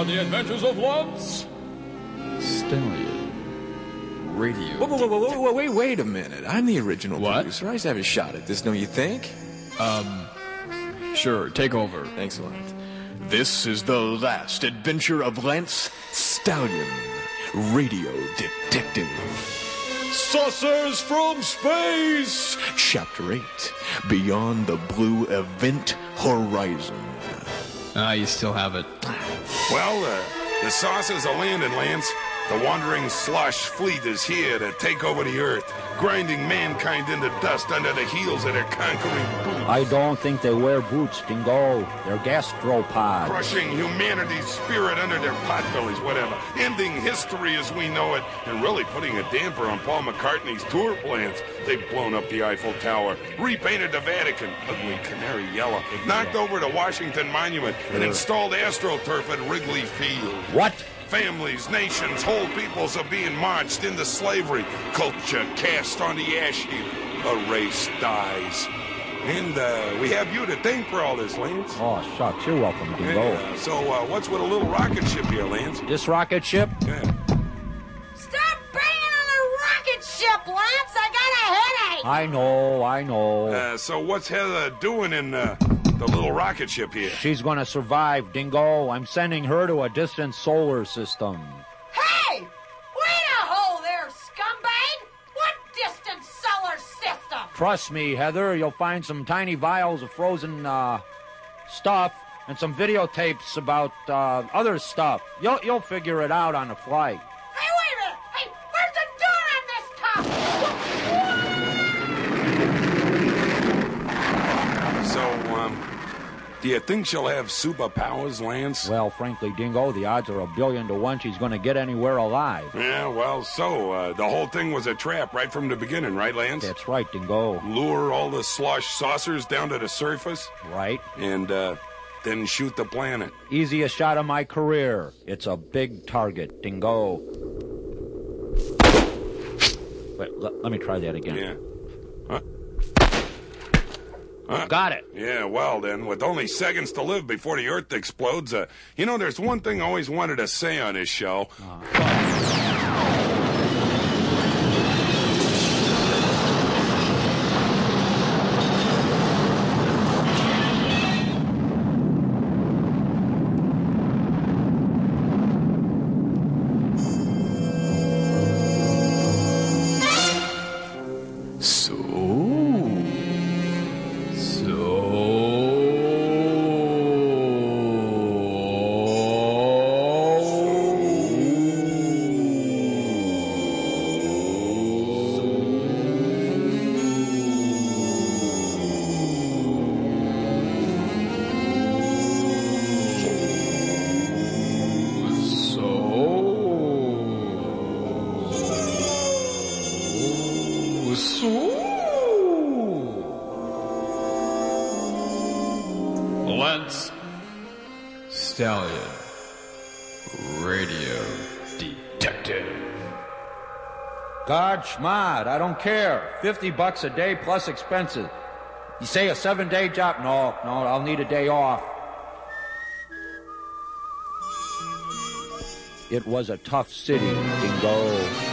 are the adventures of Lance Stallion. Radio. Whoa, whoa, whoa, whoa, whoa, whoa, wait, wait a minute. I'm the original What? producer. I just have a shot at this, don't you think? Um, sure, take over. Thanks a lot. This is the last adventure of Lance Stallion, radio detective. Saucers from Space! Chapter 8 Beyond the Blue Event Horizon. Ah, you still have it. Well, uh, the saucers are landing, Lance. The wandering slush fleet is here to take over the Earth, grinding mankind into dust under the heels of their conquering boots. I don't think they wear boots, Dingo. They're gastropods. Crushing humanity's spirit under their potbellies, whatever. Ending history as we know it, and really putting a damper on Paul McCartney's tour plans. They've blown up the Eiffel Tower, repainted the Vatican, ugly canary yellow, knocked over the Washington Monument, and installed AstroTurf at Wrigley Field. What? Families, nations, whole peoples are being marched into slavery. Culture cast on the ash heap. A race dies. And uh, we have you to thank for all this, Lance. Oh, shucks. You're welcome, Dingo. Yeah, so uh, what's with a little rocket ship here, Lance? This rocket ship? Yeah. Stop banging on the rocket ship, Lance! I got a headache! I know, I know. Uh, so what's Heather doing in uh, the little rocket ship here? She's gonna survive, Dingo. I'm sending her to a distant solar system. Hey! Wait a hole there, scumbag! What distant solar system? Trust me, Heather, you'll find some tiny vials of frozen, uh, stuff and some videotapes about, uh, other stuff. You'll, you'll figure it out on the flight. Hey, wait a minute! Hey, where's the door on this top? So, um, do you think she'll have superpowers, Lance? Well, frankly, Dingo, the odds are a billion to one she's gonna get anywhere alive. Yeah, well, so, uh, the whole thing was a trap right from the beginning, right, Lance? That's right, Dingo. Lure all the slosh saucers down to the surface Right? and, uh, then shoot the planet. Easiest shot of my career. It's a big target, Dingo. Wait, let, let me try that again. Yeah. Got it. Yeah, well then, with only seconds to live before the Earth explodes, uh, you know, there's one thing I always wanted to say on this show. So, Lance Stallion. Radio Detective. God schmod, I don't care. 50 bucks a day plus expenses. You say a seven day job? No, no, I'll need a day off. It was a tough city, Dingo.